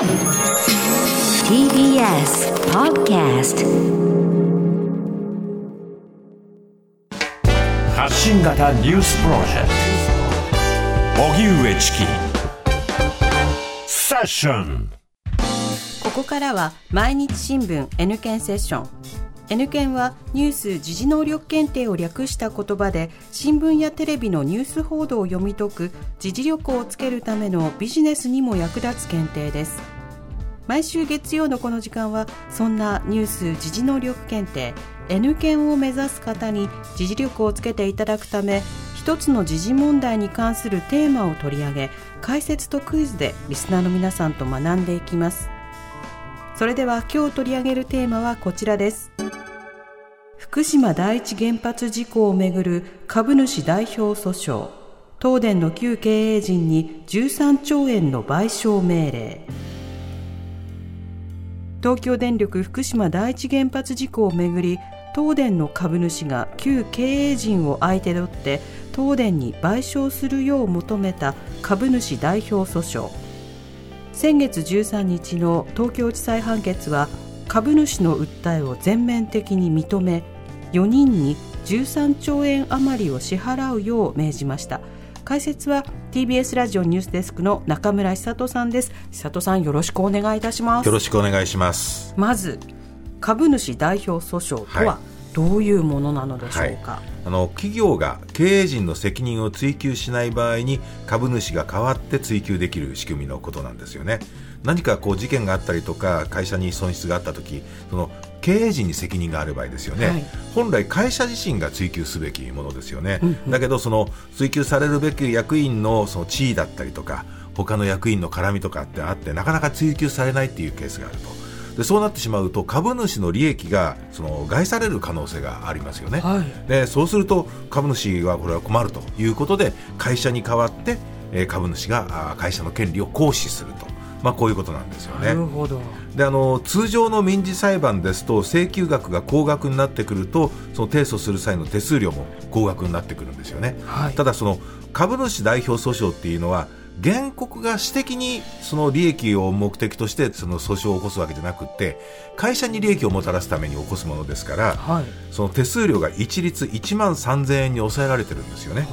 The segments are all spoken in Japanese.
TBS Podcast 発信型ニュースプロジェクト。荻上チキ。セッション。ここからは毎日新聞 N 検セッション。N 検はニュース時事能力検定を略した言葉で新聞やテレビのニュース報道を読み解く時事力をつけるためのビジネスにも役立つ検定です毎週月曜のこの時間はそんなニュース時事能力検定 N 検を目指す方に時事力をつけていただくため一つの時事問題に関するテーマを取り上げ解説とクイズでリスナーの皆さんと学んでいきます。それでは今日取り上げるテーマはこちらです。福島第一原発事故をめぐる株主代表訴訟東電の旧経営陣に13兆円の賠償命令。東京電力福島第一原発事故をめぐり東電の株主が旧経営陣を相手取って東電に賠償するよう求めた株主代表訴訟。先月13日の東京地裁判決は株主の訴えを全面的に認め4人に13兆円余りを支払うよう命じました。解説は TBS ラジオニュースデスクの中村久人さんです。久人さんよろしくお願いいたします。よろしくお願いします。まず株主代表訴訟とはどういうものなのでしょうか、はい、あの企業が経営陣の責任を追及しない場合に株主が代わって追及できる仕組みのことなんですよね。何かこう事件があったりとか会社に損失があった時その経営陣に責任がある場合ですよね、はい、本来会社自身が追及すべきものですよね、うんうん、だけどその追及されるべき役員のその地位だったりとか他の役員の絡みとかってあってなかなか追及されないっていうケースがあると。でそうなってしまうと株主の利益がその害される可能性がありますよね、はい、でそうすると株主はこれは困るということで会社に代わって株主が会社の権利を行使すると。まあ、こういうことなんですよね。であの通常の民事裁判ですと請求額が高額になってくるとその提訴する際の手数料も高額になってくるんですよね。はい、ただその株主代表訴訟っていうのは原告が私的にその利益を目的としてその訴訟を起こすわけじゃなくて会社に利益をもたらすために起こすものですから、はい、その手数料が一律1万3000円に抑えられてるんですよね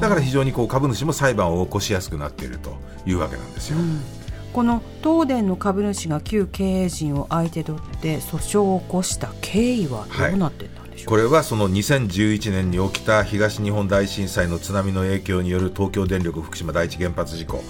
だから非常にこう株主も裁判を起こしやすくなっているというわけなんですよ。うんこの東電の株主が旧経営陣を相手取って訴訟を起こした経緯はどうなってたんでしょう、これはその2011年に起きた東日本大震災の津波の影響による東京電力福島第一原発事故。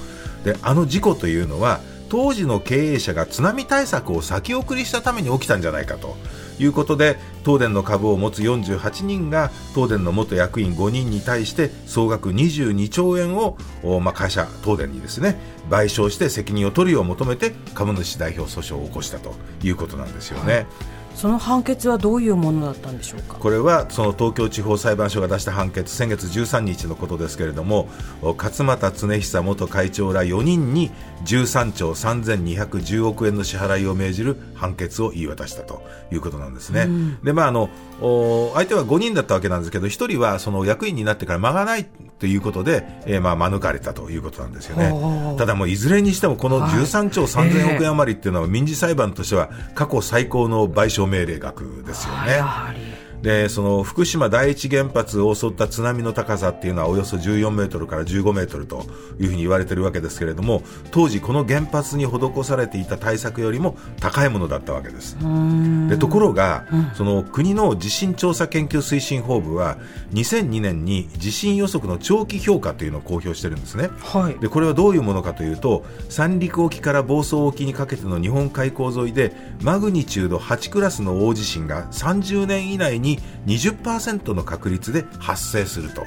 であの事故というのは当時の経営者が津波対策を先送りしたために起きたんじゃないかと。いうことで東電の株を持つ48人が東電の元役員5人に対して総額22兆円を、まあ、会社東電にですね賠償して責任を取るよう求めて株主代表訴訟を起こしたということなんですよね。はいその判決はどういうものだったんでしょうか？これはその東京地方裁判所が出した判決先月13日のことですけれども勝俣恒久元会長ら4人に13兆3210億円の支払いを命じる判決を言い渡したということなんですね。うん、でまああの相手は5人だったわけなんですけど1人はその役員になってから間がないということで、えー、まあ免れたということなんですよね。ただもういずれにしてもこの13兆3000億円余りっていうのは民事裁判としては過去最高の賠償命令額ですよね。でその福島第一原発を襲った津波の高さっていうのはおよそ14メートルから15メートルというふうに言われているわけですけれども当時この原発に施されていた対策よりも高いものだったわけです。でところが、うん、その国の地震調査研究推進本部は2002年に地震予測の長期評価というのを公表してるんですね、はい、でこれはどういうものかというと三陸沖から房総沖にかけての日本海溝沿いでマグニチュード8クラスの大地震が30年以内に20%の確率で発生すると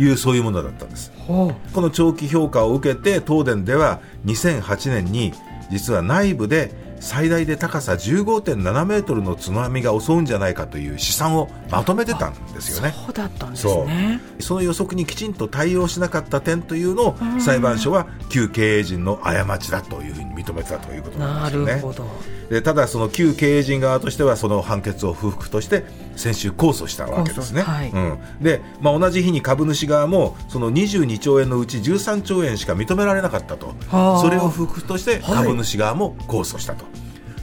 いうそういうものだったんです、この長期評価を受けて東電では2008年に実は内部で最大で高さ15.7メートルの津波が襲うんじゃないかという試算をまとめてたんですよね。そうだったんですね。その予測にきちんと対応しなかった点というのを裁判所は旧経営陣の過ちだというふうに認めてたということなんですよね。なるほど。でただ、その旧経営陣側としてはその判決を不服として先週控訴したわけですね。はいうん、で、まあ、同じ日に株主側もその22兆円のうち13兆円しか認められなかったとはあそれを不服としてはい株主側も控訴したと。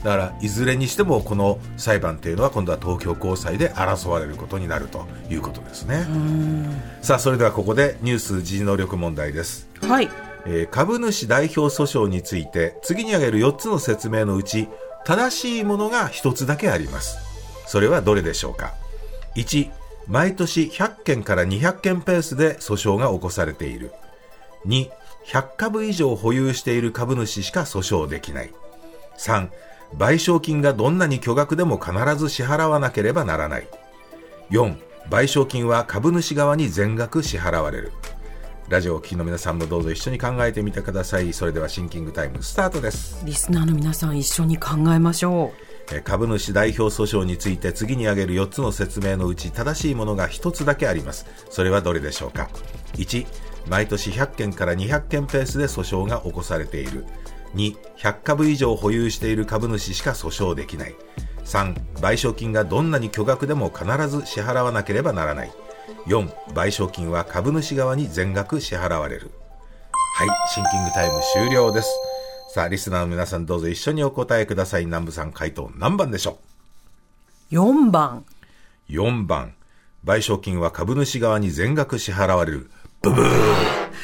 だからいずれにしてもこの裁判というのは今度は東京高裁で争われることになるということですね。さあそれではここでニュース時事能力問題です。はい。えー株主代表訴訟について次に挙げる4つの説明のうち正しいものが1つだけありますそれはどれでしょうか？1毎年100件から200件ペースで訴訟が起こされている。2 100株以上保有している株主しか訴訟できない。3賠償金がどんなに巨額でも必ず支払わなければならない。4賠償金は株主側に全額支払われる。ラジオをお聞きの皆さんもどうぞ一緒に考えてみてください。それではシンキングタイムスタートです。リスナーの皆さん一緒に考えましょえー株主代表訴訟について次に挙げる4つの説明のうち正しいものが1つだけあります。それはどれでしょうか？1毎年100件から200件ペースで訴訟が起こされている。2 100株以上保有している株主しか訴訟できない。3賠償金がどんなに巨額でも必ず支払わなければならない。4賠償金は株主側に全額支払われる。はいシンキングタイム終了です。さあリスナーの皆さんどうぞ一緒にお答えください南部さん回答何番でしょう？4番。う4番賠償金は株主側に全額支払われるブブー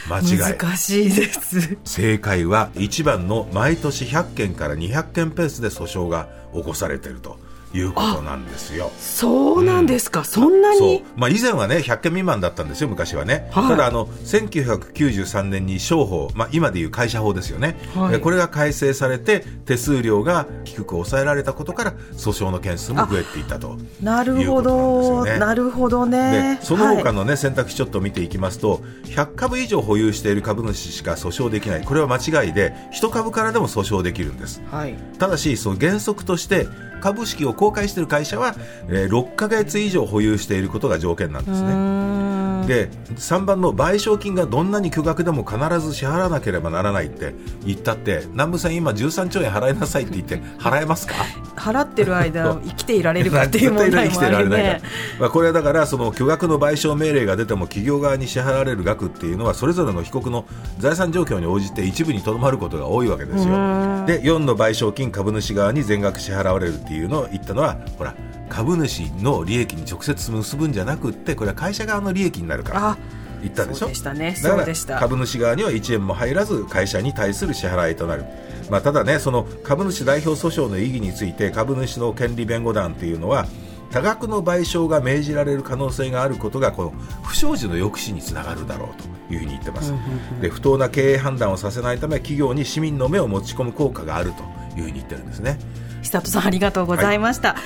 間違い難しいです。正解は1番の毎年100件から200件ペースで訴訟が起こされているということなんですよ。そうなんですか？そんなそうに。まあ、以前はね100件未満だったんですよ、昔はね、はいただあの、1993年に商法、まあ、今でいう会社法ですよね、はいえこれが改正されて、手数料が低く抑えられたことから、訴訟の件数も増えていったと。なるほど。なるほどねで。その他はいの、ね選択肢ちょっと見ていきますと100株以上保有している株主しか訴訟できないこれは間違いで1株からでも訴訟できるんですはい。ただしその原則として株式を公開している会社は、えー6ヶ月以上保有していることが条件なんですね。で3番の賠償金がどんなに巨額でも必ず支払わなければならないって言ったって南部さん今13兆円払いなさいって言って払えますか？払ってる間、生きていられるかっていう問題もあるね。まあ、これはだからその巨額の賠償命令が出ても企業側に支払われる額っていうのはそれぞれの被告の財産状況に応じて一部にとどまることが多いわけですよ。で4の賠償金株主側に全額支払われるっていうのを言ったのはほら株主の利益に直接結ぶんじゃなくってこれは会社側の利益になるからあ、言ったでしょ？そうでしたね。そうでした。株主側には1円も入らず会社に対する支払いとなる、まあ、ただねその株主代表訴訟の意義について株主の権利弁護団というのは多額の賠償が命じられる可能性があることがこの不祥事の抑止につながるだろうというふうに言ってます、で不当な経営判断をさせないため企業に市民の目を持ち込む効果があるというふうに言ってるんですね。久人さんありがとうございました、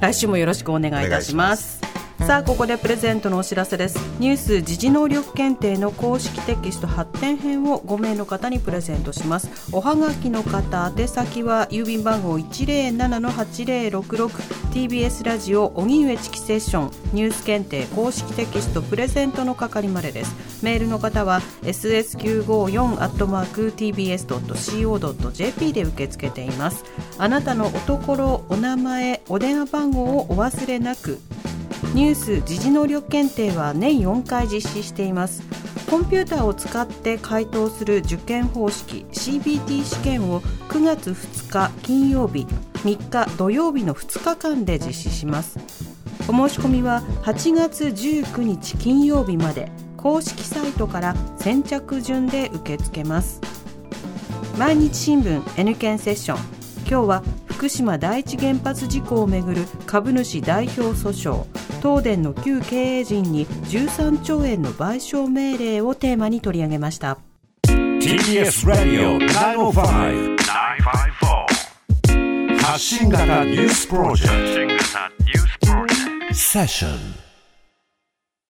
来週もよろしくお願いいたしますさあここでプレゼントのお知らせです。ニュース時事能力検定の公式テキスト発展編を5名の方にプレゼントします。おはがきの方宛先は郵便番号 107-8066TBS ラジオ荻上チキセッション。ニュース検定公式テキストプレゼントの係までです。メールの方は ss954-tbs.co.jp で受け付けています。あなたのおところお名前お電話番号をお忘れなく。ニュース時事能力検定は年4回実施しています。コンピューターを使って回答する受験方式 CBT 試験を9月2日金曜日3日土曜日の2日間で実施します。お申し込みは8月19日金曜日まで。公式サイトから先着順で受け付けます。毎日新聞 N 県セッション。今日は福島第一原発事故をめぐる株主代表訴訟東電の旧経営陣に13兆円の賠償命令をテーマに取り上げました。TBS ラディオ905 954発信型ニュースプロジェクト。セッション